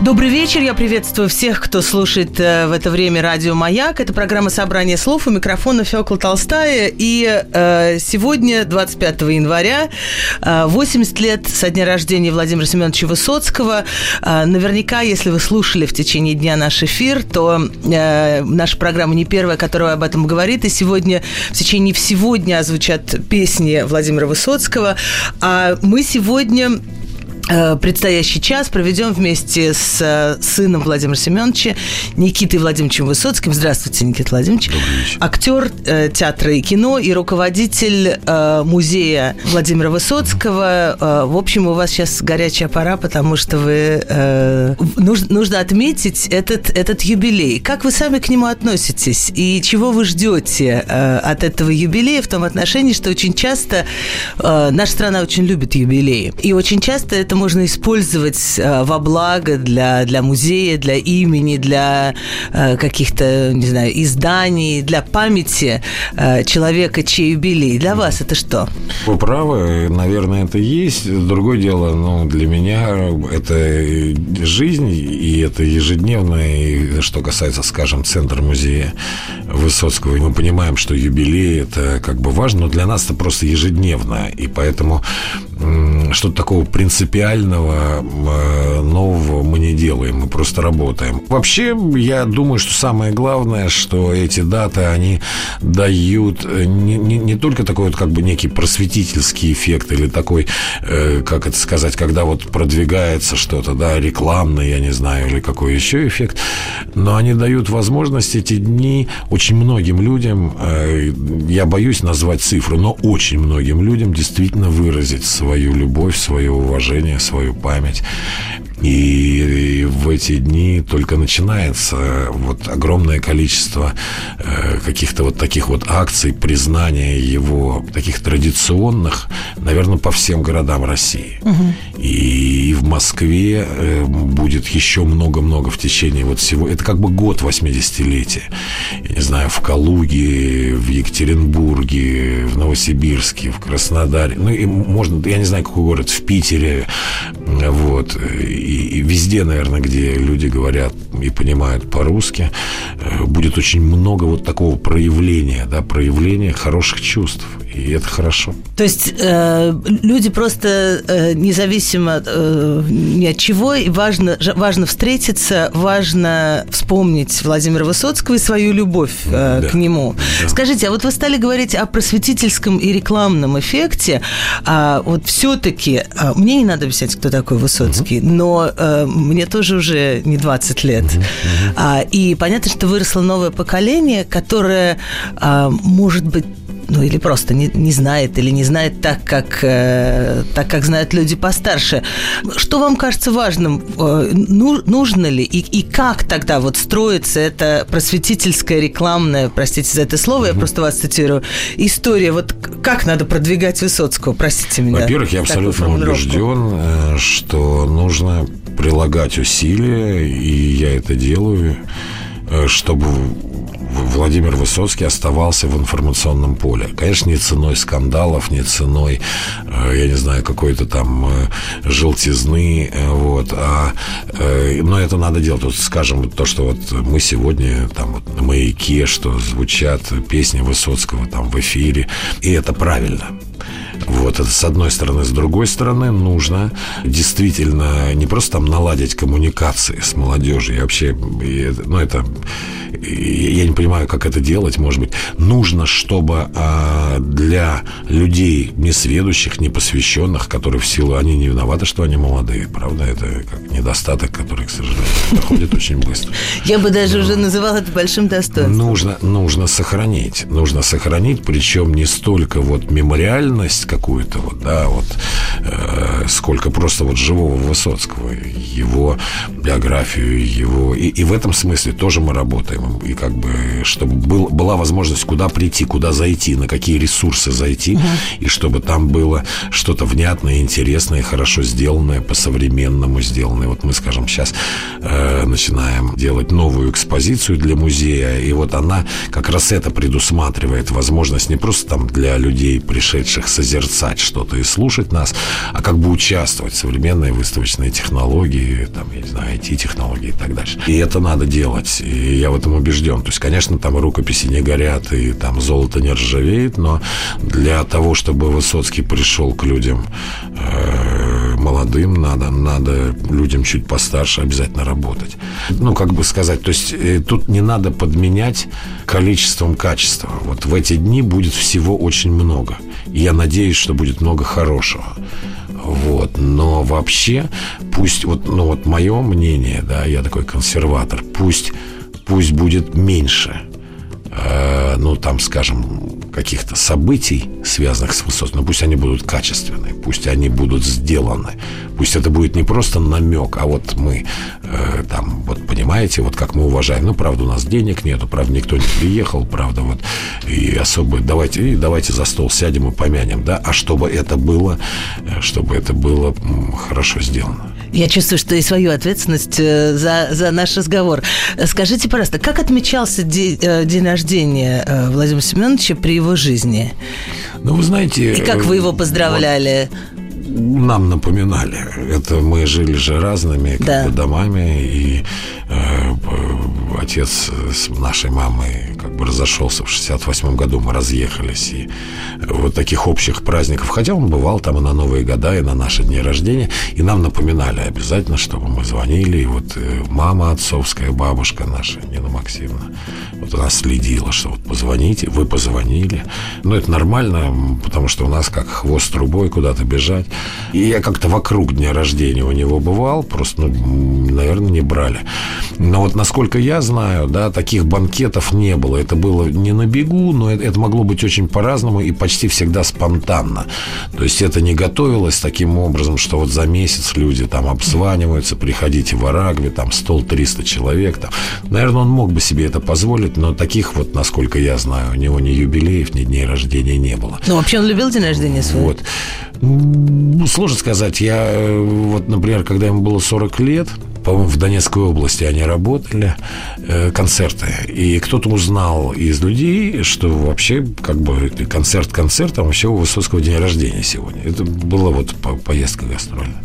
Добрый вечер, я приветствую всех, кто слушает э, в это время радио «Маяк». Это программа «Собрание слов» у микрофона Фёкла Толстая. И э, сегодня, 25 января, э, 80 лет со дня рождения Владимира Семеновича Высоцкого. Э, наверняка, если вы слушали в течение дня наш эфир, то э, наша программа не первая, которая об этом говорит. И сегодня, в течение всего дня звучат песни Владимира Высоцкого. А мы сегодня предстоящий час проведем вместе с э, сыном Владимира Семеновича Никитой Владимировичем Высоцким. Здравствуйте, Никита Владимирович. Актер э, театра и кино и руководитель э, музея Владимира Высоцкого. Э, в общем, у вас сейчас горячая пора, потому что вы э, нужно, отметить этот, этот юбилей. Как вы сами к нему относитесь и чего вы ждете э, от этого юбилея в том отношении, что очень часто э, наша страна очень любит юбилеи. И очень часто это можно использовать э, во благо для, для музея, для имени, для э, каких-то, не знаю, изданий, для памяти э, человека, чей юбилей. Для вас это что? Вы правы, наверное, это есть. Другое дело, ну, для меня это жизнь, и это ежедневно, и что касается, скажем, центра музея Высоцкого, мы понимаем, что юбилей – это как бы важно, но для нас это просто ежедневно, и поэтому что-то такого принципиального э, нового мы не делаем, мы просто работаем. Вообще, я думаю, что самое главное, что эти даты, они дают э, не, не, не только такой вот как бы некий просветительский эффект или такой, э, как это сказать, когда вот продвигается что-то, да, рекламный, я не знаю, или какой еще эффект, но они дают возможность эти дни очень многим людям, я боюсь назвать цифру, но очень многим людям действительно выразить свою любовь, свое уважение, свою память. И, в эти дни только начинается вот огромное количество э, каких-то вот таких вот акций признания его, таких традиционных, наверное, по всем городам России. Угу. И, Москве э, будет еще много-много в течение вот всего. Это как бы год 80-летия. Я не знаю, в Калуге, в Екатеринбурге, в Новосибирске, в Краснодаре. Ну, и можно, я не знаю, какой город, в Питере. Вот и, и везде, наверное, где люди говорят и понимают по-русски, э, будет очень много вот такого проявления, да, проявления хороших чувств. И это хорошо. То есть э, люди просто э, независимо э, ни от чего, и важно, важно встретиться, важно вспомнить Владимира Высоцкого и свою любовь э, да. к нему. Да. Скажите, а вот вы стали говорить о просветительском и рекламном эффекте, а вот все-таки, а, мне не надо объяснять, кто такой Высоцкий, угу. но э, мне тоже уже не 20 лет. Угу. А, и понятно, что выросло новое поколение, которое, а, может быть, ну или просто не, не знает или не знает так, как, э, так, как знают люди постарше. Что вам кажется важным? Э, ну, нужно ли и, и как тогда вот строится эта просветительская, рекламная, простите за это слово, я просто вас цитирую, история, вот как надо продвигать Высоцкого, простите меня. Во-первых, я абсолютно убежден, э, что нужно прилагать усилия, и я это делаю, э, чтобы Владимир Высоцкий оставался в информационном поле. Конечно, не ценой скандалов, не ценой, э, я не знаю, какой-то там э, желтизны, э, вот, а, но это надо делать. Вот, скажем, то, что вот мы сегодня там вот на маяке, что звучат песни Высоцкого там в эфире, и это правильно. Вот это с одной стороны. С другой стороны, нужно действительно не просто там наладить коммуникации с молодежью. И вообще, ну, это я не понимаю, как это делать, может быть, нужно, чтобы а, для людей несведущих, непосвященных, которые в силу, они не виноваты, что они молодые, правда, это как недостаток, который, к сожалению, доходит очень быстро. Я бы даже уже называл это большим достоинством. Нужно, нужно сохранить, нужно сохранить, причем не столько вот мемориальность какую-то, вот, да, вот, э, сколько просто вот живого Высоцкого, его биографию, его, и, и в этом смысле тоже мы работаем и как бы, чтобы был, была возможность куда прийти, куда зайти, на какие ресурсы зайти, угу. и чтобы там было что-то внятное, интересное, хорошо сделанное, по-современному сделанное. Вот мы, скажем, сейчас э, начинаем делать новую экспозицию для музея, и вот она как раз это предусматривает возможность не просто там для людей, пришедших созерцать что-то и слушать нас, а как бы участвовать в современной выставочной технологии, там, я не знаю, IT-технологии и так дальше. И это надо делать. И я в этом убежден. То есть, конечно, там рукописи не горят, и там золото не ржавеет, но для того, чтобы Высоцкий пришел к людям э, молодым, надо, надо людям чуть постарше обязательно работать. Ну, как бы сказать, то есть э, тут не надо подменять количеством качества. Вот в эти дни будет всего очень много. И я надеюсь, что будет много хорошего. Вот. Но вообще, пусть, вот, ну вот мое мнение, да, я такой консерватор, пусть, пусть будет меньше э, ну, там, скажем, каких-то событий, связанных с высотой, но пусть они будут качественные, пусть они будут сделаны, пусть это будет не просто намек, а вот мы э, там, вот понимаете, вот как мы уважаем, ну, правда, у нас денег нету, правда, никто не приехал, правда, вот, и особо, давайте, и давайте за стол сядем и помянем, да, а чтобы это было, э, чтобы это было хорошо сделано. Я чувствую, что и свою ответственность э, за, за наш разговор. Скажите, пожалуйста, как отмечался день, э, день рождения э, Владимира Семеновича при его жизни? Ну, вы знаете... И как вы его поздравляли? Вот нам напоминали. Это мы жили же разными как да. бы, домами, и э, отец с нашей мамой бы разошелся. В 68 году, мы разъехались, и вот таких общих праздников, хотя он бывал там и на Новые года, и на наши дни рождения, и нам напоминали обязательно, чтобы мы звонили, и вот э, мама отцовская, бабушка наша, Нина Максимовна, вот она следила, что вот позвоните, вы позвонили, ну это нормально, потому что у нас как хвост трубой куда-то бежать, и я как-то вокруг дня рождения у него бывал, просто, ну, наверное, не брали, но вот насколько я знаю, да, таких банкетов не было. Это было не на бегу, но это, это могло быть очень по-разному и почти всегда спонтанно. То есть это не готовилось таким образом, что вот за месяц люди там обзваниваются, приходите в Арагве, там стол 300 человек. Там. Наверное, он мог бы себе это позволить, но таких вот, насколько я знаю, у него ни юбилеев, ни дней рождения не было. Ну, вообще он любил день рождения свой? Вот. Ну, сложно сказать. Я, э, вот, например, когда ему было 40 лет, по-моему, в Донецкой области они работали, э, концерты. И кто-то узнал из людей, что вообще как бы концерт концертом, вообще у Высоцкого день рождения сегодня. Это была вот поездка гастрольная.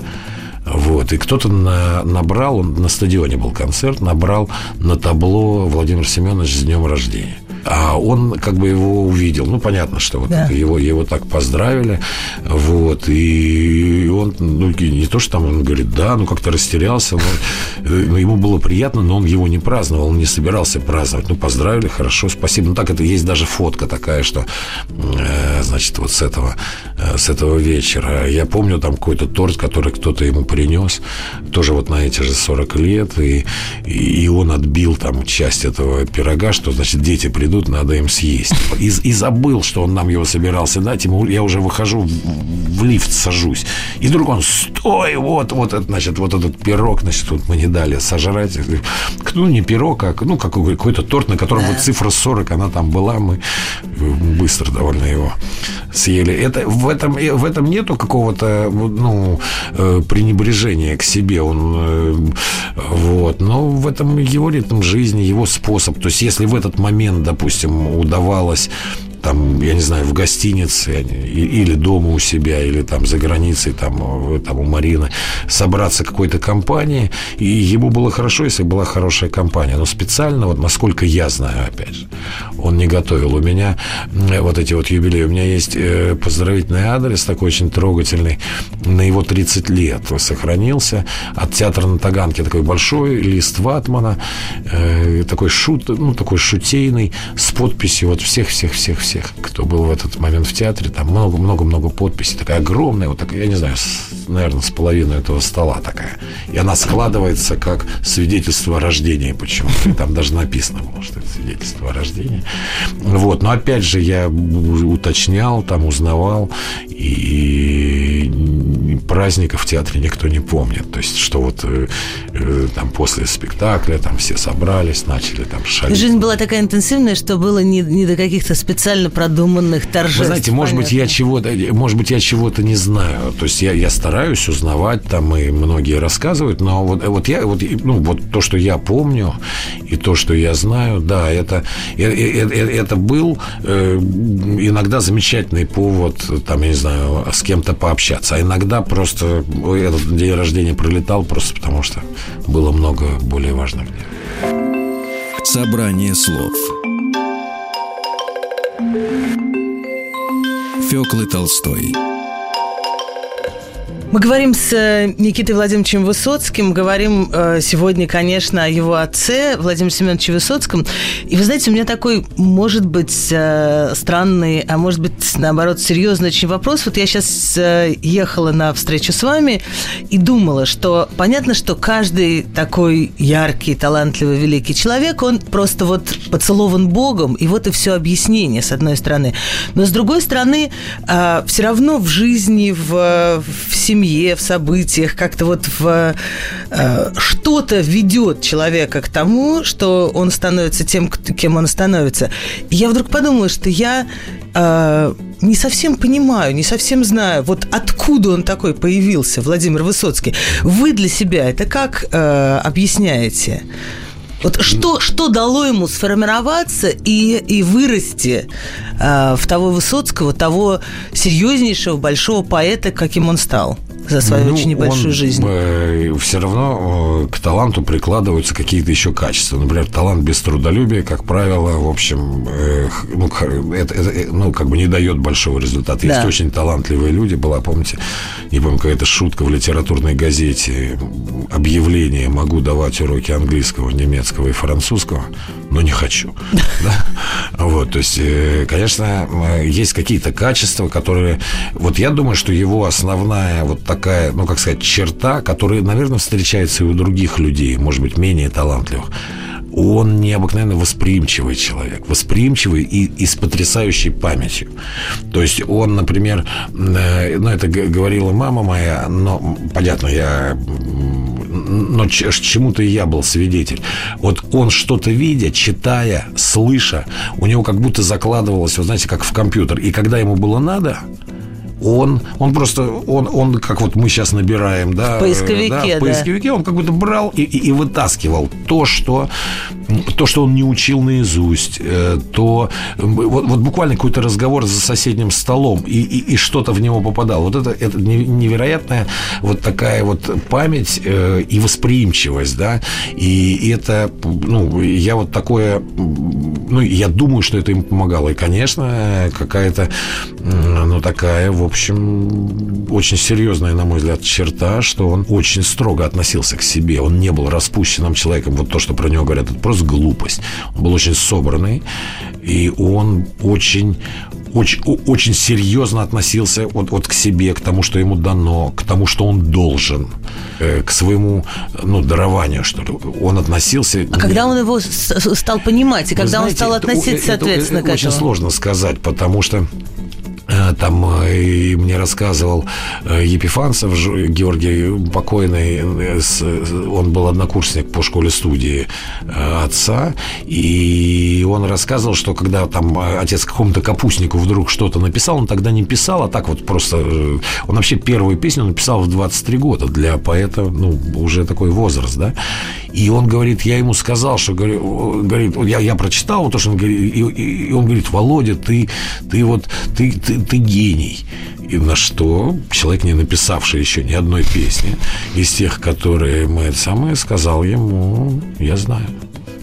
Вот. И кто-то на, набрал, на стадионе был концерт, набрал на табло Владимир Семенович с днем рождения. А он как бы его увидел. Ну, понятно, что вот да. его, его так поздравили. Вот. И он, ну, не то, что там он говорит, да, ну, как-то растерялся. Но, ну, ему было приятно, но он его не праздновал, он не собирался праздновать. Ну, поздравили, хорошо, спасибо. Ну, так это есть даже фотка такая, что, э, значит, вот с этого, э, с этого вечера. Я помню там какой-то торт, который кто-то ему принес, тоже вот на эти же 40 лет, и, и он отбил там часть этого пирога, что, значит, дети придут придут, надо им съесть. И, и забыл, что он нам его собирался дать. Ему, я уже выхожу в, в лифт, сажусь. И вдруг он, стой, вот, вот, это, значит, вот этот пирог, значит, вот мы не дали сожрать. Ну, не пирог, а ну, какой-то торт, на котором вот цифра 40, она там была, мы быстро довольно его съели. Это, в, этом, в этом нету какого-то, ну, э, пренебрежения к себе. Он, э, вот. Но в этом его ритм жизни, его способ. То есть, если в этот момент, допустим, допустим, удавалось там, я не знаю, в гостинице или дома у себя, или там за границей, там, там у Марины, собраться какой-то компании, и ему было хорошо, если была хорошая компания. Но специально, вот насколько я знаю, опять же, он не готовил. У меня вот эти вот юбилеи, у меня есть э, поздравительный адрес такой очень трогательный, на его 30 лет сохранился, от театра на Таганке такой большой лист ватмана, э, такой шут, ну, такой шутейный, с подписью вот всех-всех-всех-всех всех, кто был в этот момент в театре. Там много-много-много подписей. Такая огромная, вот такая, я не знаю, с, наверное, с половиной этого стола такая. И она складывается как свидетельство о рождении почему-то. Там даже написано было, что это свидетельство о рождении. Вот. Но опять же, я уточнял, там узнавал. И праздников в театре никто не помнит. То есть, что вот э, э, там после спектакля, там все собрались, начали там шалить. Жизнь была такая интенсивная, что было не, не до каких-то специально продуманных торжеств. Вы знаете, может понятно. быть, я чего-то, может быть, я чего-то не знаю. То есть я, я стараюсь узнавать, там и многие рассказывают, но вот, вот я, вот, ну, вот то, что я помню, и то, что я знаю, да, это, это, это, это был э, иногда замечательный повод, там, я не знаю, с кем-то пообщаться, а иногда просто этот день рождения пролетал просто потому, что было много более важных дел. Собрание слов Фёклы Толстой мы говорим с э, Никитой Владимировичем Высоцким, говорим э, сегодня, конечно, о его отце Владимире Семеновиче Высоцком. И вы знаете, у меня такой, может быть, э, странный, а может быть, наоборот, серьезный очень вопрос. Вот я сейчас ехала на встречу с вами и думала, что понятно, что каждый такой яркий, талантливый, великий человек, он просто вот поцелован Богом, и вот и все объяснение, с одной стороны. Но с другой стороны, все равно в жизни, в, в семье, семье, в событиях, как-то вот в э, что-то ведет человека к тому, что он становится тем, кем он становится. И я вдруг подумала, что я э, не совсем понимаю, не совсем знаю, вот откуда он такой появился, Владимир Высоцкий. Вы для себя это как э, объясняете? Вот что, что дало ему сформироваться и, и вырасти э, в того Высоцкого, того серьезнейшего большого поэта, каким он стал? За свою ну, очень небольшую он, жизнь. Э, все равно э, к таланту прикладываются какие-то еще качества. Например, талант без трудолюбия, как правило, в общем, э, ну, это, это, э, ну, как бы не дает большого результата. Да. Есть очень талантливые люди. Была, помните, не помню, какая-то шутка в литературной газете, объявление «Могу давать уроки английского, немецкого и французского, но не хочу». Вот, то есть, э, конечно, есть какие-то качества, которые... Вот я думаю, что его основная вот такая, ну, как сказать, черта, которая, наверное, встречается и у других людей, может быть, менее талантливых. Он необыкновенно восприимчивый человек, восприимчивый и, и с потрясающей памятью. То есть он, например, э, ну, это говорила мама моя, но, понятно, я но чему-то я был свидетель. Вот он что-то видя, читая, слыша, у него как будто закладывалось, вы знаете, как в компьютер. И когда ему было надо, он, он просто, он, он, как вот мы сейчас набираем, да, в поисковике, да, в поисковике да. он как будто брал и, и, и вытаскивал то, что, то, что он не учил наизусть, э, то вот, вот буквально какой-то разговор за соседним столом и, и, и что-то в него попадало. Вот это, это невероятная вот такая вот память э, и восприимчивость, да, и, это, ну, я вот такое, ну, я думаю, что это ему помогало, и, конечно, какая-то, ну, такая, в общем, очень серьезная, на мой взгляд, черта, что он очень строго относился к себе. Он не был распущенным человеком. Вот то, что про него говорят, это просто глупость. Он был очень собранный, и он очень очень, очень серьезно относился вот, вот к себе, к тому, что ему дано, к тому, что он должен, э, к своему ну, дарованию, что ли. Он относился... А когда он его стал понимать, и когда знаете, он стал относиться, это, соответственно, это, это к этому? Очень сложно сказать, потому что там э, и мне рассказывал э, Епифанцев Георгий покойный, он был однокурсник по школе-студии отца, и он рассказывал, что когда там отец какому-то капустнику вдруг что-то написал, он тогда не писал, а так вот просто... Он вообще первую песню написал в 23 года для поэта, ну, уже такой возраст, да, и он говорит, я ему сказал, что, говорит, я, я прочитал то, что он говорит, и, и он говорит, Володя, ты, ты вот, ты, ты, ты гений. И на что человек, не написавший еще ни одной песни, из тех, которые мы самое, сказал ему, я знаю.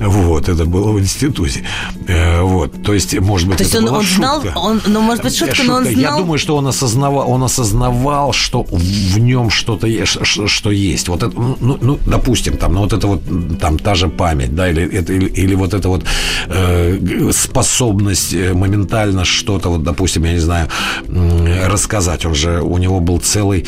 Вот, это было в институте. Э, вот, то есть, может быть, то это он, была он шутка. знал, он, ну, может быть, шутка, шутка, но он знал... Я думаю, что он осознавал, он осознавал, что в нем что-то есть, что есть. Вот это, ну, ну, допустим, там, ну, вот это вот, там, та же память, да, или, это, или, или вот эта вот э, способность э, моментально что-то, вот, допустим, я не знаю, рассказать. Он же, у него был целый,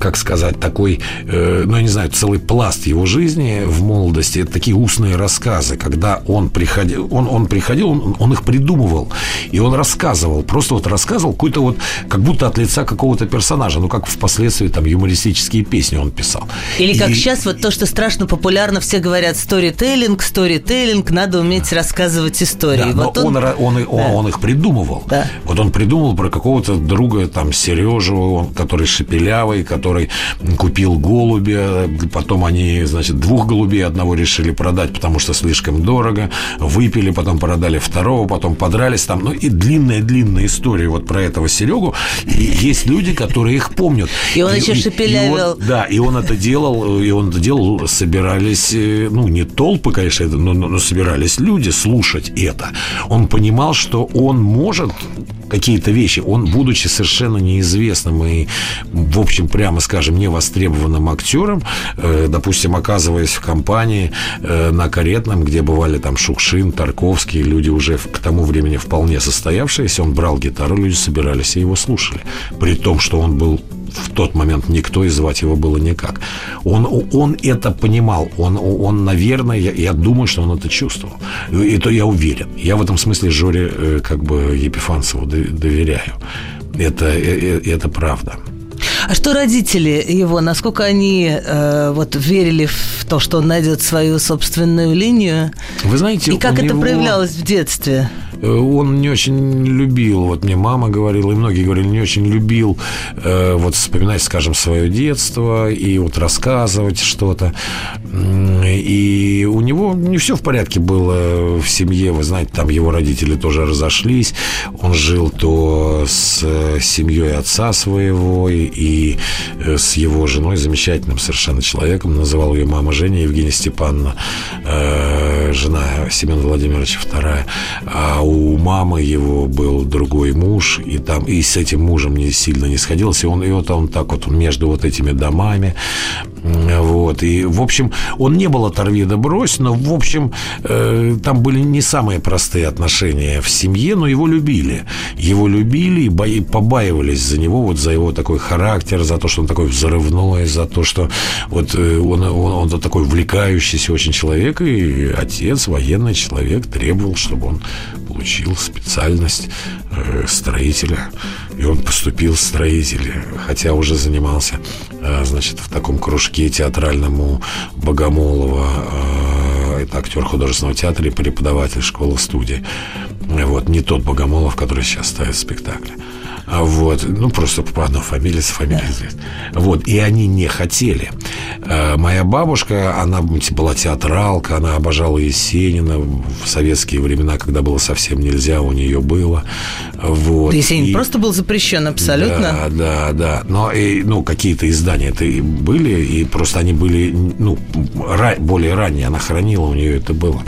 как сказать, такой, э, ну, я не знаю, целый пласт его жизни в молодости. Это такие устные рассказы рассказы, когда он приходил, он, он приходил, он, он, их придумывал. И он рассказывал, просто вот рассказывал какой-то вот, как будто от лица какого-то персонажа. Ну, как впоследствии там юмористические песни он писал. Или как и... сейчас вот то, что страшно популярно, все говорят сторителлинг, сторителлинг, надо уметь рассказывать истории. Да, вот но он, он, он, он, да. он их придумывал. Да. Вот он придумал про какого-то друга, там, Сережу, который шепелявый, который купил голубя, потом они, значит, двух голубей одного решили продать, потому что слишком дорого, выпили, потом продали второго, потом подрались там, ну и длинная-длинная история вот про этого Серегу, и есть люди, которые их помнят. И он и, еще шепелявил. да, и он это делал, и он это делал, собирались, э, ну, не толпы, конечно, но, но собирались люди слушать это. Он понимал, что он может какие-то вещи. Он, будучи совершенно неизвестным и, в общем, прямо скажем, невостребованным актером, э, допустим, оказываясь в компании э, на каретном, где бывали там Шукшин, Тарковский, люди уже к тому времени вполне состоявшиеся, он брал гитару, люди собирались и его слушали. При том, что он был в тот момент никто и звать его было никак. Он, он это понимал, он, он наверное, я, я думаю, что он это чувствовал. И то я уверен. Я в этом смысле Жоре э, как бы Епифанцеву доверяю. Это, э, э, это правда. А что родители его, насколько они э, вот верили в то, что он найдет свою собственную линию? Вы знаете, и как это него... проявлялось в детстве? Э, он не очень любил, вот мне мама говорила, и многие говорили, не очень любил э, вот вспоминать, скажем, свое детство и вот рассказывать что-то. И у него не все в порядке было в семье, вы знаете, там его родители тоже разошлись. Он жил то с э, семьей отца своего и с его женой, замечательным совершенно человеком, называл ее мама Женя Евгения Степановна, жена Семена Владимировича вторая. А у мамы его был другой муж, и там и с этим мужем не сильно не сходился. И он, и вот он так вот между вот этими домами, вот. И, в общем, он не был оторви да брось, но, в общем, э, там были не самые простые отношения в семье, но его любили. Его любили и бои, побаивались за него, вот за его такой характер, за то, что он такой взрывной, за то, что вот э, он, он, он такой увлекающийся очень человек, и отец, военный человек, требовал, чтобы он получил специальность э, строителя. И он поступил в строители, хотя уже занимался, э, значит, в таком кружке театральному Богомолова. Э, это актер художественного театра и преподаватель школы-студии. Вот, не тот Богомолов, который сейчас ставит спектакли. А вот, ну, просто по одной фамилии, с фамилией. Да. Вот, и они не хотели. Э, моя бабушка, она была театралка, она обожала Есенина в советские времена, когда было совсем нельзя, у нее было. Вот. Есенин и... просто был запрещен абсолютно. Да, да, да. Но и, ну, какие-то издания это и были, и просто они были ну, более ранние, она хранила, у нее это было.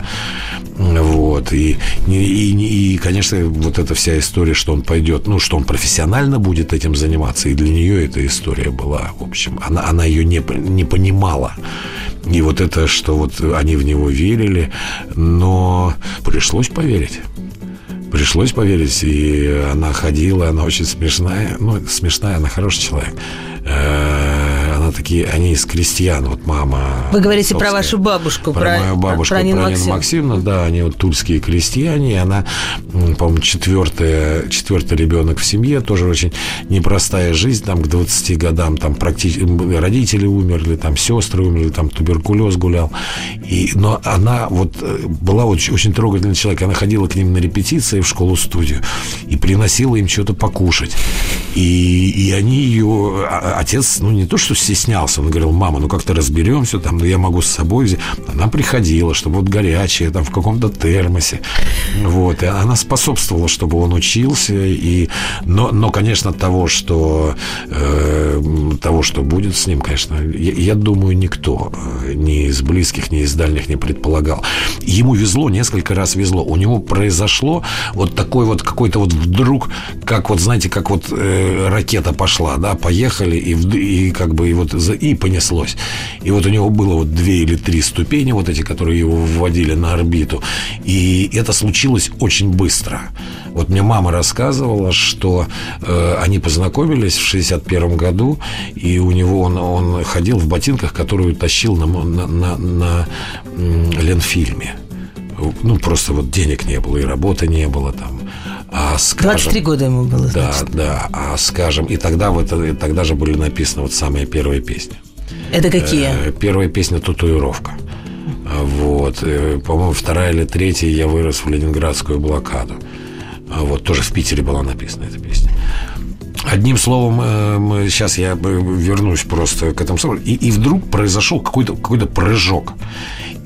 Вот. И, и, и, и, конечно, вот эта вся история, что он пойдет, ну, что он профессионально будет этим заниматься, и для нее эта история была, в общем, она, она ее не, не понимала. И вот это, что вот они в него верили, но пришлось поверить. Пришлось поверить, и она ходила, она очень смешная, ну, смешная, она хороший человек. Э, она такие, они из крестьян, вот мама. Вы говорите про вашу бабушку, про, про мою бабушку, про, про Нину, Нину Максимовну, да, они вот тульские крестьяне, и она, по-моему, четвертая, четвертый ребенок в семье, тоже очень непростая жизнь, там к 20 годам, там практически родители умерли, там сестры умерли, там туберкулез гулял, и, но она вот э, была очень, очень трогательный человек, она ходила к ним на репетиции в школу-студию и приносила им что-то покушать, и, и они ее, а, отец, ну не то что стеснялся. Он говорил, мама, ну как-то разберемся, там, ну я могу с собой взять. Она приходила, чтобы вот горячее, там, в каком-то термосе. Вот. И она способствовала, чтобы он учился. И... Но, но конечно, того, что, э, того, что будет с ним, конечно, я, я думаю, никто э, ни из близких, ни из дальних не предполагал. Ему везло, несколько раз везло. У него произошло вот такой вот какой-то вот вдруг, как вот, знаете, как вот э, ракета пошла, да, поехали, и, и как бы и вот и понеслось. И вот у него было вот две или три ступени, вот эти, которые его вводили на орбиту. И это случилось очень быстро. Вот мне мама рассказывала, что э, они познакомились в 61 году, и у него он, он ходил в ботинках, которые тащил на, на, на, на Ленфильме ну, просто вот денег не было, и работы не было там. А, скажем, 23 года ему было, Да, значит. да. А скажем, и тогда, в это, тогда же были написаны вот самые первые песни. Это какие? Первая песня «Татуировка». Вот. Э, по-моему, вторая или третья я вырос в ленинградскую блокаду. А вот тоже в Питере была написана эта песня. Одним словом, э, мы, сейчас я вернусь просто к этому. И, и вдруг произошел какой-то какой прыжок.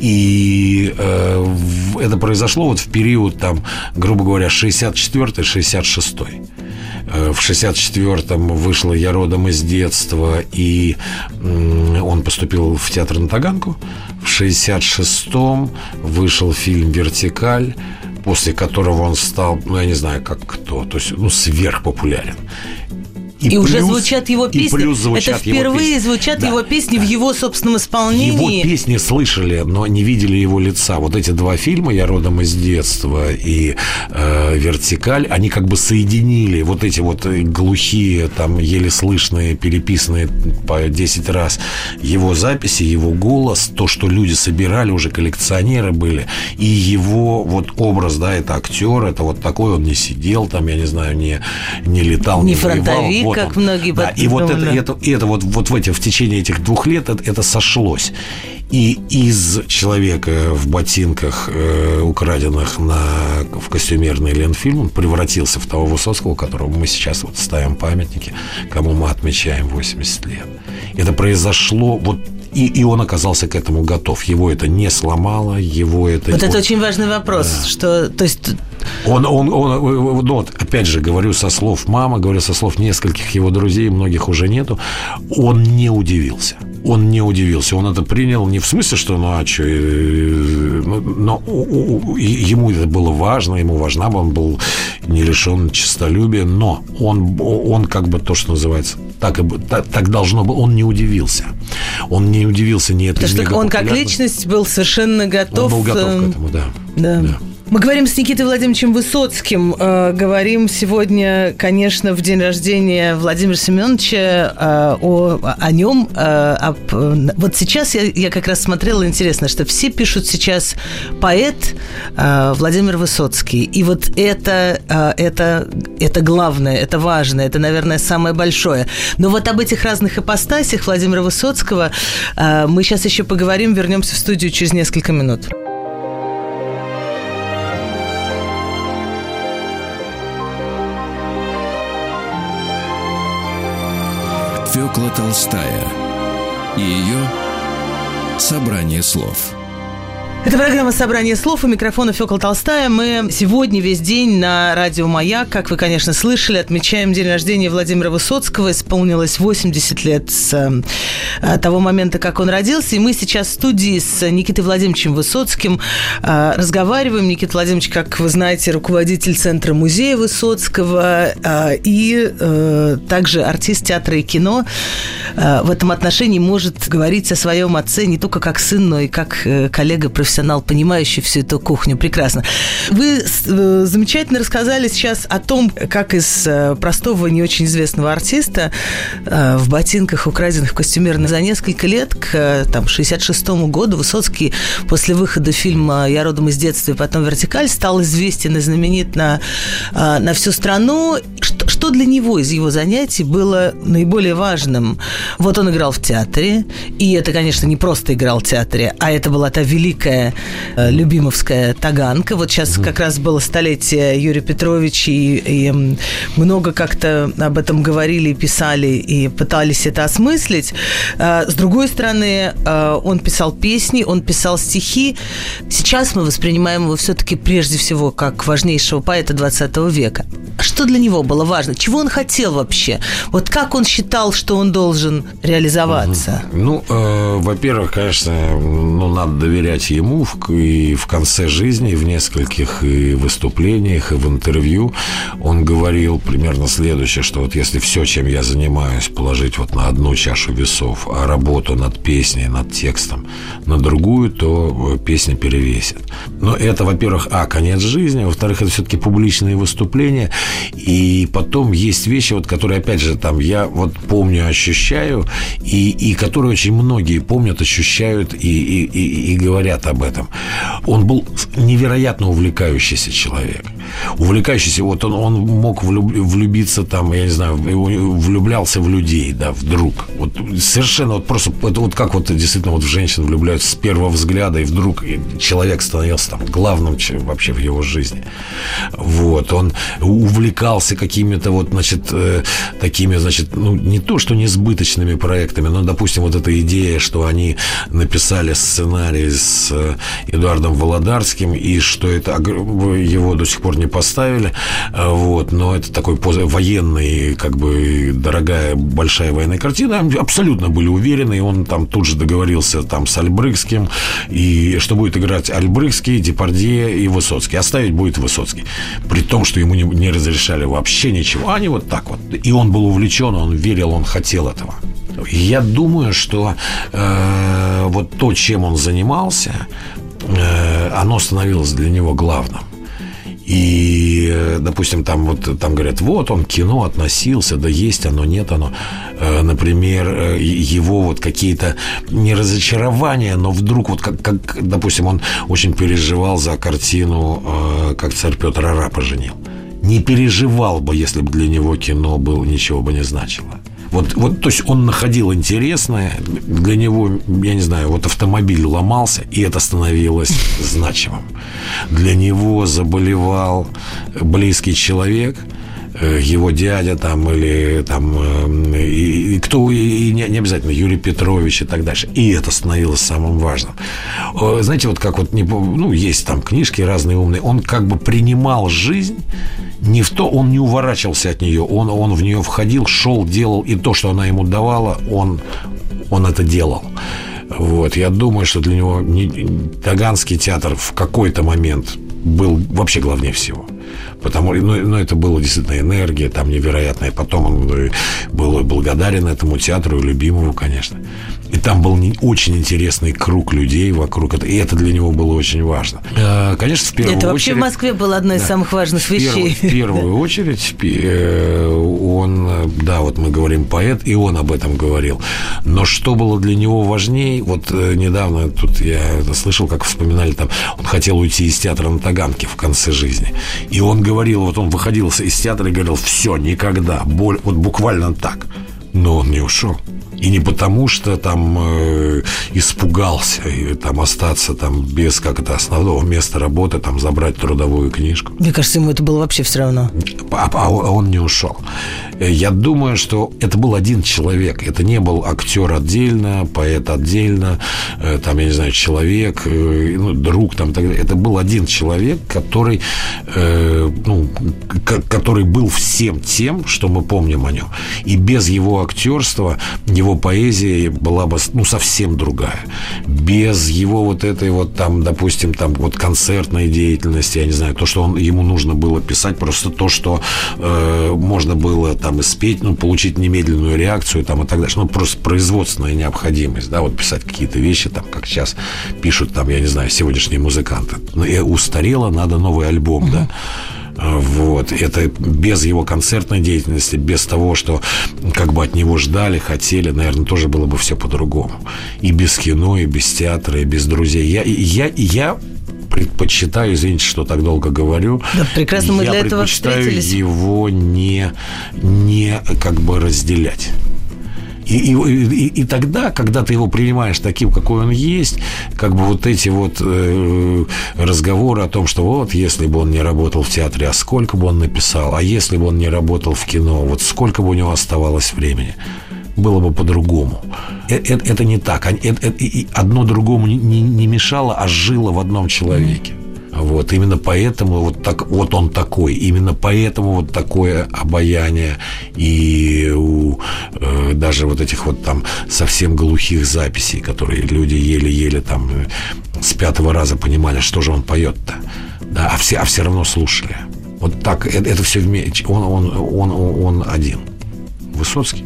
И э, это произошло вот в период, там, грубо говоря, 64-66. Э, в 64-м вышла «Я родом из детства», и он поступил в театр на Таганку. В 66-м вышел фильм «Вертикаль», после которого он стал, ну, я не знаю, как кто, то есть, ну, сверхпопулярен. И, и плюс, уже звучат его песни. плюс звучат Это впервые его звучат да, его песни да. в его собственном исполнении. Его песни слышали, но не видели его лица. Вот эти два фильма «Я родом из детства» и э, «Вертикаль», они как бы соединили вот эти вот глухие, там, еле слышные, переписанные по 10 раз его записи, его голос, то, что люди собирали, уже коллекционеры были, и его вот образ, да, это актер, это вот такой, он не сидел там, я не знаю, не, не летал, не, не фронтовик, вот как он. многие да, И вот это, это, это вот, вот в, эти, в течение этих двух лет это, это сошлось. И из человека в ботинках, э, украденных на, в костюмерный Ленфильм, он превратился в того Высоцкого, которому мы сейчас вот ставим памятники, кому мы отмечаем 80 лет. Это произошло вот и, и он оказался к этому готов. Его это не сломало, его это... Вот это очень важный вопрос, да. что... То есть он, он, он, ну, вот, опять же, говорю со слов мамы, говорю со слов нескольких его друзей, многих уже нету, он не удивился. Он не удивился. Он это принял не в смысле, что ну а что, ну, но ему это было важно, ему важна, он был не лишен честолюбия, но он, он как бы то, что называется, так, и, так, так должно было, он не удивился. Он не удивился ни этой Потому что он как личность был совершенно готов. Он был готов к этому, да. Да. да. Мы говорим с Никитой Владимировичем Высоцким. Э, говорим сегодня, конечно, в день рождения Владимира Семеновича э, о, о нем. Э, вот сейчас я, я как раз смотрела, интересно, что все пишут сейчас поэт Владимир Высоцкий. И вот это, это, это главное, это важное, это, наверное, самое большое. Но вот об этих разных ипостасях Владимира Высоцкого мы сейчас еще поговорим, вернемся в студию через несколько минут. Фёкла Толстая и ее «Собрание слов». Это программа «Собрание слов» у микрофона Фёкла Толстая. Мы сегодня весь день на радио «Маяк», как вы, конечно, слышали, отмечаем день рождения Владимира Высоцкого. Исполнилось 80 лет с э, того момента, как он родился. И мы сейчас в студии с Никитой Владимировичем Высоцким э, разговариваем. Никита Владимирович, как вы знаете, руководитель Центра музея Высоцкого э, и также артист театра и кино. В этом отношении может говорить о своем отце не только как сын, но и как коллега-профессионал профессионал, понимающий всю эту кухню прекрасно. Вы э, замечательно рассказали сейчас о том, как из э, простого, не очень известного артиста э, в ботинках, украденных в костюмерных за несколько лет к там, 66 году Высоцкий после выхода фильма «Я родом из детства» и потом «Вертикаль» стал известен и знаменит на, на всю страну. Что, что для него из его занятий было наиболее важным? Вот он играл в театре, и это, конечно, не просто играл в театре, а это была та великая такая э, любимовская таганка. Вот сейчас угу. как раз было столетие Юрия Петровича, и, и много как-то об этом говорили, писали и пытались это осмыслить. Э, с другой стороны, э, он писал песни, он писал стихи. Сейчас мы воспринимаем его все-таки прежде всего как важнейшего поэта 20 века. Что для него было важно? Чего он хотел вообще? Вот как он считал, что он должен реализоваться? Ну, э, во-первых, конечно, ну, надо доверять ему в, и в конце жизни, в нескольких и выступлениях, и в интервью он говорил примерно следующее, что вот если все, чем я занимаюсь, положить вот на одну чашу весов, а работу над песней, над текстом на другую, то э, песня перевесит. Но это, во-первых, а, конец жизни, во-вторых, это все-таки публичные выступления – И потом есть вещи, вот, которые, опять же, там я вот помню, ощущаю, и, и которые очень многие помнят, ощущают и, и, и, и говорят об этом. Он был невероятно увлекающийся человек. Увлекающийся, вот он, он мог влюбиться там, я не знаю, влюблялся в людей, да, вдруг. Вот совершенно вот просто, это вот как вот действительно вот в женщин влюбляются с первого взгляда, и вдруг человек становился там главным вообще в его жизни. Вот, он увлекался какими-то вот, значит, э, такими, значит, ну, не то, что несбыточными проектами, но, допустим, вот эта идея, что они написали сценарий с э, Эдуардом Володарским, и что это его до сих пор не поставили, э, вот, но это такой военный, как бы, дорогая, большая военная картина, абсолютно были уверены, и он там тут же договорился там с Альбрыкским, и что будет играть Альбрыкский, Депардье и Высоцкий. Оставить будет Высоцкий. При том, что ему не, не разрешали вообще ничего. Они вот так вот. И он был увлечен, он верил, он хотел этого. Я думаю, что э, вот то, чем он занимался, оно становилось для него главным. И, э, допустим, там вот там говорят, вот он кино относился, да есть оно, нет оно. Э, например, э, его вот какие-то не разочарования, но вдруг вот как, как допустим, он очень переживал за картину, как царь Петр Ара поженил. Не переживал бы, если бы для него кино было, ничего бы не значило. Вот, вот, то есть он находил интересное, для него, я не знаю, вот автомобиль ломался, и это становилось значимым. Для него заболевал близкий человек – Э, его дядя там или там э, и, кто и не, не обязательно Юрий Петрович и так дальше. И это становилось самым важным. Знаете, вот как вот ну есть там книжки разные умные. Он как бы принимал жизнь не в то, он не уворачивался от нее, он он в нее входил, шел, делал и то, что она ему давала, он он это делал. Вот, я думаю, что для него Таганский театр в какой-то момент был вообще главнее всего. Потому ну, ну, это было действительно энергия там невероятная. Потом он э, был благодарен этому театру, любимому, конечно. И там был не, очень интересный круг людей вокруг. этого, И это для него было очень важно. Э, конечно, в первую это очередь... вообще в Москве была одна из да, самых важных в вещей. Первую, в первую очередь э, он, да, вот мы говорим поэт, и он об этом говорил. Но что было для него важнее, вот недавно тут я слышал, как вспоминали там, он хотел уйти из театра на Таганке в конце жизни. И он говорил, вот он выходил из театра и говорил, все, никогда, боль, вот буквально так. Но он не ушел. И не потому, что там э, испугался и там остаться там без как это основного места работы, там забрать трудовую книжку. Мне кажется, ему это было вообще все равно. А, а он не ушел. Я думаю, что это был один человек. Это не был актер отдельно, поэт отдельно, э, там, я не знаю, человек, э, ну, друг там, так далее. Это был один человек, который, э, ну, который был всем тем, что мы помним о нем. И без его актерства, его поэзия была бы, ну, совсем другая. Без его вот этой вот там, допустим, там вот концертной деятельности, я не знаю, то, что он, ему нужно было писать, просто то, что э, можно было там там и спеть, ну, получить немедленную реакцию там и так далее. Ну, просто производственная необходимость, да, вот писать какие-то вещи, там, как сейчас пишут, там, я не знаю, сегодняшние музыканты. Ну, устарело, надо новый альбом, uh-huh. да. А, вот. Это без его концертной деятельности, без того, что как бы от него ждали, хотели, наверное, тоже было бы все по-другому. И без кино, и без театра, и без друзей. Я, я, я предпочитаю, извините, что так долго говорю. Да, прекрасно, мы для этого встретились. его не, не как бы разделять. И, и, и, и тогда, когда ты его принимаешь таким, какой он есть, как бы вот эти вот э, разговоры о том, что вот, если бы он не работал в театре, а сколько бы он написал, а если бы он не работал в кино, вот сколько бы у него оставалось времени было бы по-другому. Это, э, это не так. Это, это, одно другому не, не мешало, а жило в одном человеке. Вот именно поэтому вот так вот он такой, именно поэтому вот такое обаяние и у э, даже вот этих вот там совсем глухих записей, которые люди еле-еле там э, с пятого раза понимали, что же он поет-то, да, а все, а все равно слушали. Вот так это, это все вместе. Он, он, он, он один. Высоцкий.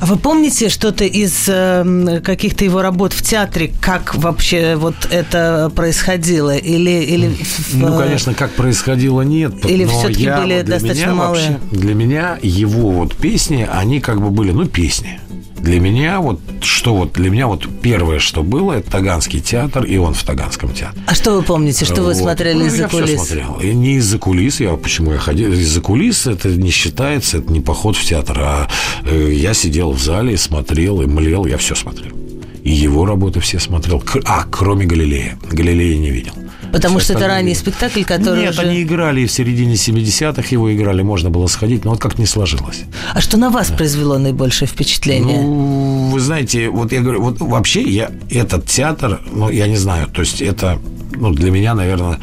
А вы помните что-то из э, каких-то его работ в театре, как вообще вот это происходило? Или, или ну, конечно, как происходило, нет. Или все-таки были достаточно малые? Вообще, для меня его вот песни, они как бы были, ну, песни. Для меня вот что вот для меня вот первое, что было, это Таганский театр, и он в Таганском театре. А что вы помните, что вы смотрели ну, из-за кулис? Я смотрел. И не из-за кулис, я почему я ходил из-за кулис, это не считается, это не поход в театр, а э, я сидел в зале, смотрел и млел, я все смотрел. И его работы все смотрел. А, кроме Галилея. Галилея не видел. Потому Все что это ранний спектакль, который Нет, уже... они играли в середине 70-х, его играли, можно было сходить, но вот как не сложилось. А что на вас произвело наибольшее впечатление? Ну, вы знаете, вот я говорю, вот вообще я этот театр, ну, я не знаю, то есть это ну, для меня, наверное,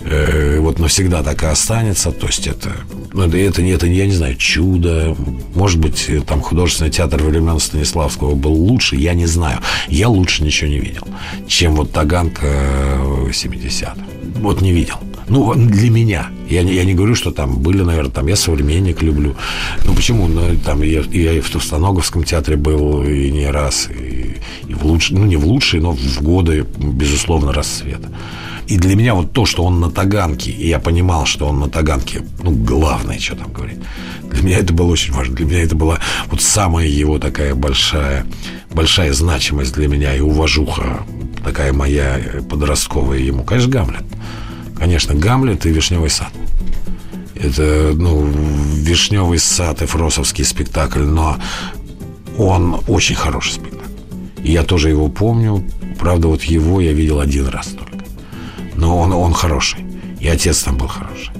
э, вот навсегда так и останется. То есть это, ну, это, это, это, я не знаю, чудо. Может быть, там художественный театр времен Станиславского был лучше, я не знаю. Я лучше ничего не видел, чем вот Таганка 70-х. Вот не видел. Ну, для меня. Я я не говорю, что там были, наверное, там я современник люблю. Ну, почему? Ну, там я, я и в Товстоноговском театре был и не раз, и, и в лучшие, ну, не в лучшие, но в годы, безусловно, расцвета. И для меня вот то, что он на Таганке, и я понимал, что он на Таганке, ну, главное, что там говорить. Для меня это было очень важно. Для меня это была вот самая его такая большая, большая значимость для меня и уважуха такая моя подростковая ему. Конечно, Гамлет. Конечно, Гамлет и Вишневый сад. Это, ну, Вишневый сад и Фросовский спектакль, но он очень хороший спектакль. Я тоже его помню. Правда, вот его я видел один раз только. Но он, он хороший. И отец там был хороший.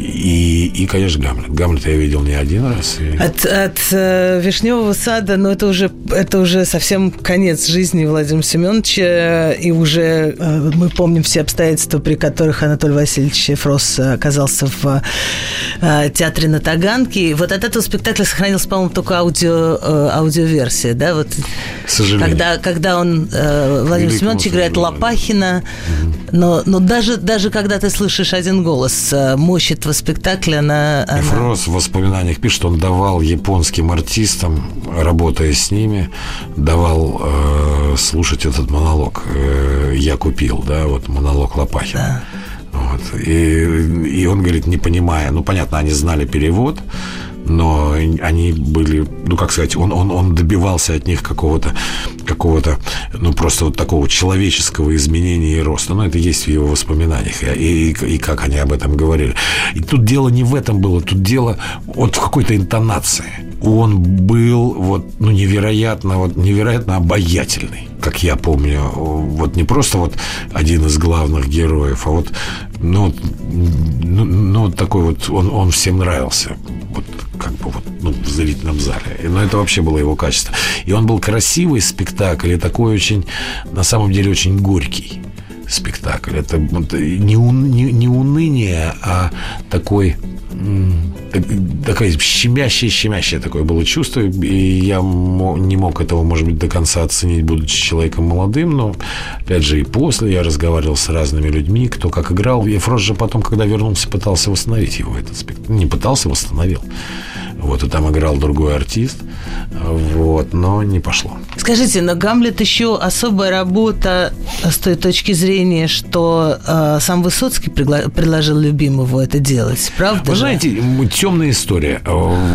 И, и, конечно, Гамлет. Гамлет я видел не один раз. И... От, от э, Вишневого сада, но ну, это уже, это уже совсем конец жизни Владимира Семеновича. И уже э, мы помним все обстоятельства, при которых Анатолий Васильевич Фрос оказался в э, театре на Таганке. Вот от этого спектакля сохранилась, по-моему, только аудио, э, аудиоверсия. Да? Вот, К сожалению. Когда, когда он, э, Владимир Великому Семенович играет Лопахина. Угу. Но, но даже, даже когда ты слышишь один голос, э, мощь этого спектакля, она... она... Фрос в воспоминаниях пишет, что он давал японским артистам, работая с ними, давал э, слушать этот монолог э, «Я купил», да, вот монолог Лопахина. Да. Вот. И, и он говорит, не понимая, ну, понятно, они знали перевод, но они были, ну, как сказать, он, он, он добивался от них какого-то, какого-то, ну, просто вот такого человеческого изменения и роста. Ну, это есть в его воспоминаниях, и, и, и как они об этом говорили. И тут дело не в этом было, тут дело вот в какой-то интонации. Он был вот, ну, невероятно, вот, невероятно обаятельный как я помню, вот не просто вот один из главных героев, а вот, ну, ну, ну такой вот, он, он всем нравился. Вот как бы вот, ну, в зрительном зале. Но это вообще было его качество. И он был красивый спектакль, и такой очень, на самом деле, очень горький спектакль. Это не, не, не уныние, а такой такое щемящее, щемящее такое было чувство, и я не мог этого, может быть, до конца оценить, будучи человеком молодым, но, опять же, и после я разговаривал с разными людьми, кто как играл. И Фрост же потом, когда вернулся, пытался восстановить его, этот спектакль. Не пытался, восстановил. Вот, и там играл другой артист. Вот, но не пошло. Скажите, но Гамлет еще особая работа с той точки зрения, что э, сам Высоцкий пригла- предложил любимому это делать, правда? Вы же? знаете, темная история.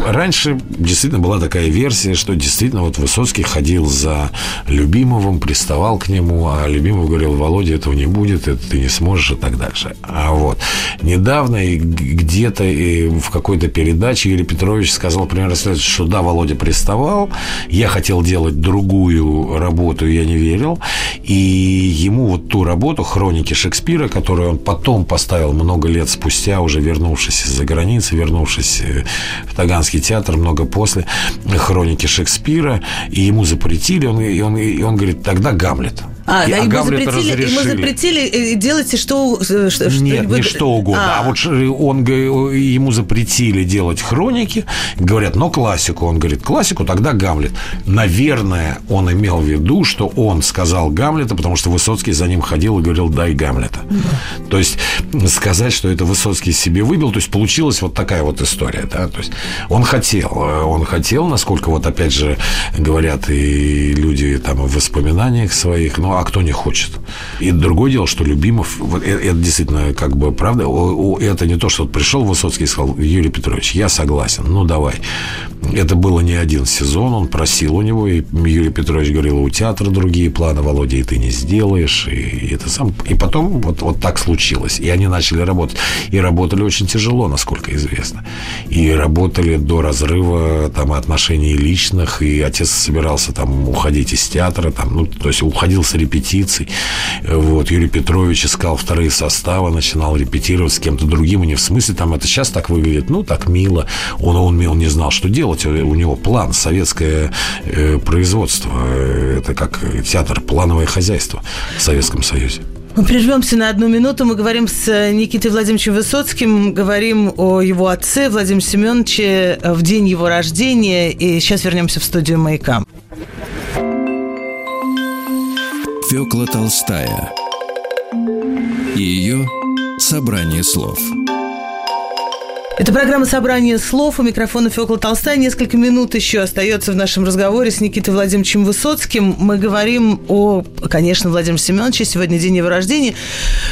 Раньше действительно была такая версия, что действительно вот Высоцкий ходил за любимовым, приставал к нему, а любимый говорил, Володя, этого не будет, это ты не сможешь и так дальше. А вот недавно и где-то и в какой-то передаче Юрий Петрович сказал примерно следующее, что да, Володя приставал, я хотел делать другую работу, я не верил, и ему вот ту работу «Хроники Шекспира», которую он потом поставил много лет спустя, уже вернувшись из-за границы, вернувшись э, в Таганский театр много после «Хроники Шекспира», и ему запретили, он, и, он, и он говорит, тогда Гамлет – А, и, да, а ему Гамлета запретили, ему разрешили. запретили э, делать что, что Нет, не что угодно. А, вот ш- он, ему запретили делать хроники. Говорят, но классику. Он говорит, классику, тогда Гамлет. Наверное, он имел в виду, что он сказал Гамлета, потому что Высоцкий за ним ходил и говорил, дай Гамлета. То есть сказать, что это Высоцкий себе выбил, то есть получилась вот такая вот история. Да? То есть он хотел, э, он хотел, насколько вот опять же говорят и люди там в воспоминаниях своих, ну а кто не хочет? И другое дело, что Любимов, вот э- это, действительно как бы правда, это не то, что пришел Высоцкий и сказал, Юрий Петрович, я согласен, ну давай. Это было не один сезон, он просил у него, и Юрий Петрович говорил, у театра другие планы, Володя, и ты не сделаешь, и, и это сам. И потом вот, вот так случилось. И они начали работать. И работали очень тяжело, насколько известно. И работали до разрыва там отношений личных, и отец собирался там уходить из театра, там, ну, то есть уходил с репетиций. Вот, Юрий Петрович искал вторые составы, начинал репетировать с кем-то другим, и не в смысле там это сейчас так выглядит, ну, так мило. Он, он, он не знал, что делать. У него план, советское э, производство. Э, Это как театр, плановое хозяйство в Советском Союзе. Мы прервемся на одну минуту. Мы говорим с э, Никитой Владимировичем Высоцким, говорим о его отце Владимире Семеновиче в день его рождения. И сейчас вернемся в студию «Маяка». Фёкла Толстая и ее собрание слов. Это программа «Собрание слов». У микрофона Фёкла Толстая. Несколько минут еще остается в нашем разговоре с Никитой Владимировичем Высоцким. Мы говорим о, конечно, Владимире Семеновиче. Сегодня день его рождения.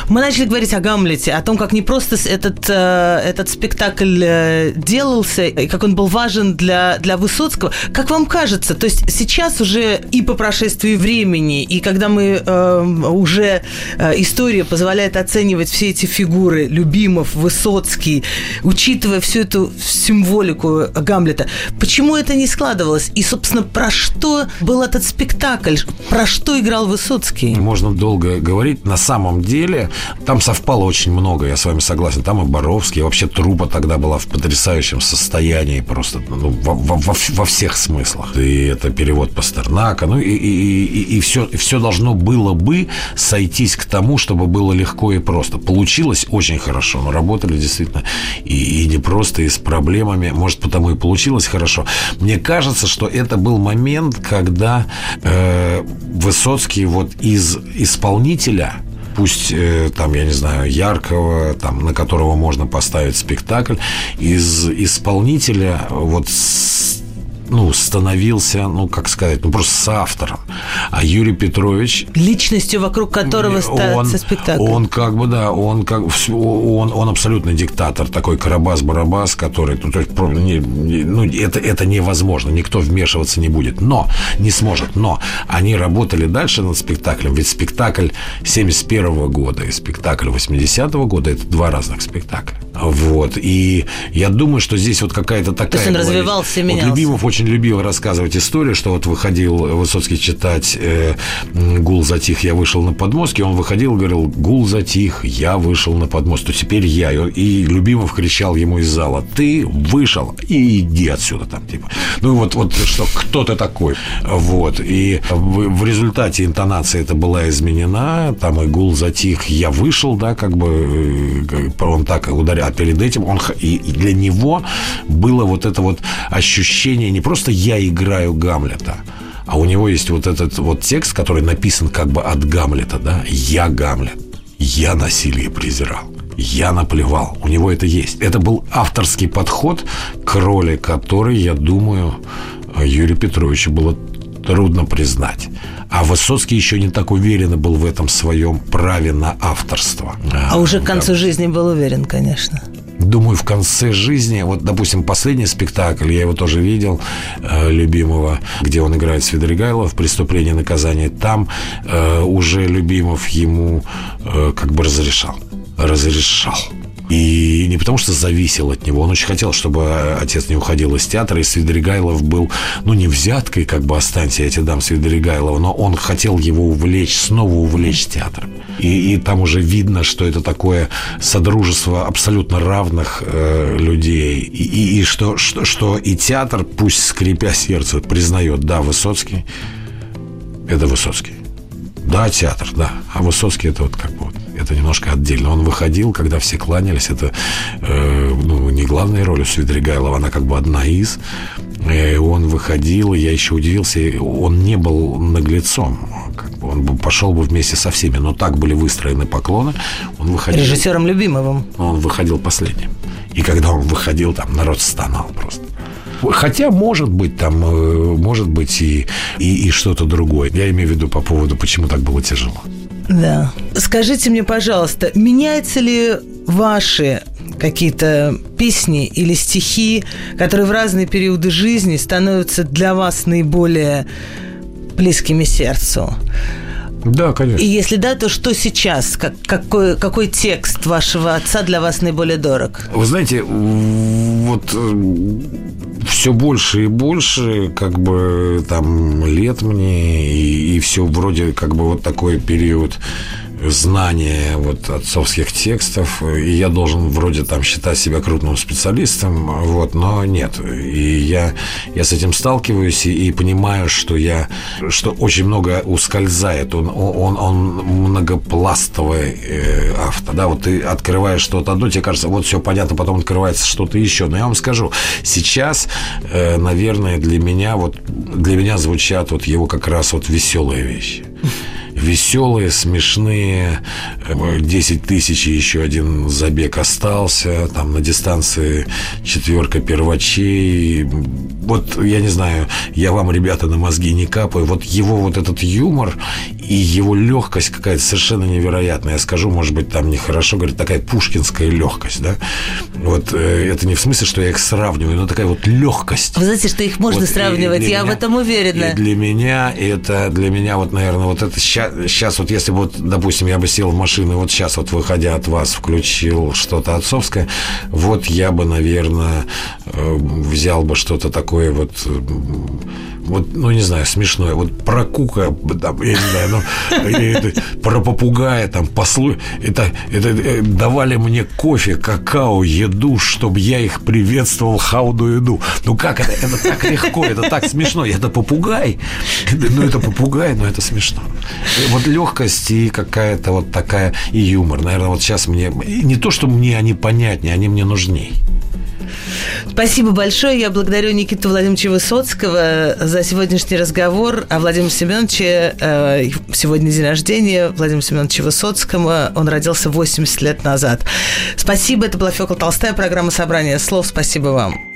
Мы начали говорить о Гамлете, о том, как не просто этот, э, этот спектакль э, делался, и как он был важен для, для Высоцкого. Как вам кажется, то есть сейчас уже и по прошествии времени, и когда мы э, уже э, история позволяет оценивать все эти фигуры, Любимов, Высоцкий, учитывая всю эту символику Гамлета, почему это не складывалось? И, собственно, про что был этот спектакль? Про что играл Высоцкий? Можно долго говорить. На самом деле там совпало очень много, я с вами согласен. Там и Боровский, и вообще трупа тогда была в потрясающем состоянии просто ну, во, во- во- всех смыслах. И это перевод Пастернака, ну и, и, и, и все, все должно было бы сойтись к тому, чтобы было легко и просто. Получилось очень хорошо, но работали действительно и, и не просто, и с проблемами. Может, потому и получилось хорошо. Мне кажется, что это был момент, когда э, Высоцкий вот из исполнителя пусть э, там, я не знаю, яркого, там, на которого можно поставить спектакль, из исполнителя вот ну, становился, ну, как сказать, ну, просто с автором. А Юрий Петрович Личностью, вокруг которого ставится спектакль. он как бы, да, он как он, он абсолютно диктатор, такой Карабас-Барабас, который, ну, то есть, не- ну, это, это невозможно, никто вмешиваться не будет, но, не сможет, но они работали дальше над спектаклем, ведь спектакль 71 года и спектакль 80 года это два разных спектакля. Вот, и я думаю, что здесь вот какая-то такая... есть он была развивался и Вот менялся. Любимов очень любил рассказывать историю, что вот выходил Высоцкий читать э, «Гул затих, я вышел на подмостки», он выходил и говорил «Гул затих, я вышел на подмост, то теперь я». И, Любимов кричал ему из зала «Ты вышел и иди отсюда там». Типа. Ну вот, вот что, кто ты такой? Вот. И в, в результате интонация это была изменена, там и «Гул затих, я вышел», да, как бы э, он так ударял, а перед этим он, и для него было вот это вот ощущение не просто «я играю Гамлета», а у него есть вот этот вот текст, который написан как бы от Гамлета, да, «Я Гамлет, я насилие презирал». Я наплевал. У него это есть. Это был авторский подход к роли, который, я думаю, Юрию Петровичу было трудно признать. А Высоцкий еще не так уверенно был в этом своем праве на авторство. А уже к концу жизни был уверен, конечно. Думаю, в конце жизни, вот, допустим, последний спектакль, я его тоже видел, э, любимого, где он играет Свидригайло в «Преступление и наказание», там э, уже Любимов ему э, как бы разрешал. Разрешал. И не потому, что зависел от него. Он очень хотел, чтобы отец не уходил из театра, и Свидригайлов был, ну, не взяткой, как бы останься, я тебе дам Свидригайлова, но он хотел его увлечь, снова увлечь театром. И, и там уже видно, что это такое содружество абсолютно равных э, людей. И, и, и что, что, что и театр, пусть скрипя сердце, признает, да, Высоцкий, это Высоцкий. Да, театр, да. А Высоцкий это вот как бы вот, это немножко отдельно. Он выходил, когда все кланялись. Это э, ну, не главная роль у Свидригайлова, она как бы одна из. Э, он выходил, и я еще удивился, он не был наглецом. Как бы он бы пошел бы вместе со всеми, но так были выстроены поклоны. Он выходил, Режиссером Любимовым. он выходил последним. И когда он выходил, там народ стонал просто. Хотя, может быть, там, э, может быть и, и, и что-то другое. Я имею в виду по поводу, почему так было тяжело. Да. Скажите мне, пожалуйста, меняются ли ваши какие-то песни или стихи, которые в разные периоды жизни становятся для вас наиболее близкими сердцу? Да, конечно. И если да, то что сейчас? Как, какой, какой текст вашего отца для вас наиболее дорог? Вы знаете, вот все больше и больше, как бы там лет мне, и, и все вроде как бы вот такой период знания вот отцовских текстов, и я должен вроде там считать себя крупным специалистом, вот, но нет. И я, я с этим сталкиваюсь и, и понимаю, что я, что очень много ускользает. Он, он, он многопластовый э, автор, да, вот ты открываешь что-то одно, тебе кажется, вот все понятно, потом открывается что-то еще. Но я вам скажу, сейчас, э, наверное, для меня вот для меня звучат вот его как раз вот веселые вещи веселые, смешные. 10 тысяч и еще один забег остался. Там на дистанции четверка первачей. Вот, я не знаю, я вам, ребята, на мозги не капаю. Вот его вот этот юмор и его легкость какая-то совершенно невероятная. Я скажу, может быть, там нехорошо, говорит, такая пушкинская легкость, да? Вот э, это не в смысле, что я их сравниваю, но такая вот легкость. Вы знаете, что их можно вот сравнивать, я меня, в этом уверена. И для меня это, для меня вот, наверное, вот это сейчас, сейчас вот если бы, вот, допустим, я бы сел в машину, вот сейчас вот выходя от вас включил что-то отцовское, вот я бы, наверное, э, взял бы что-то такое вот вот, ну, не знаю, смешное. Вот про кука, там, я не знаю, ну, это, про попугая, там, послу... Это, это э, давали мне кофе, какао, еду, чтобы я их приветствовал хауду еду. Ну, как это? Это так легко, это так смешно. Это попугай. Ну, это попугай, но это смешно. Вот легкость и какая-то вот такая, и юмор. Наверное, вот сейчас мне... Не то, что мне они понятнее, они мне нужней. Спасибо большое. Я благодарю Никиту Владимировича Высоцкого за сегодняшний разговор о Владимире Семеновиче. Э, сегодня день рождения Владимира Семеновича Высоцкого. Он родился 80 лет назад. Спасибо. Это была Фёкла Толстая, программа «Собрание слов». Спасибо вам.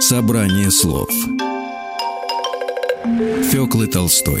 Собрание слов Фёклы Толстой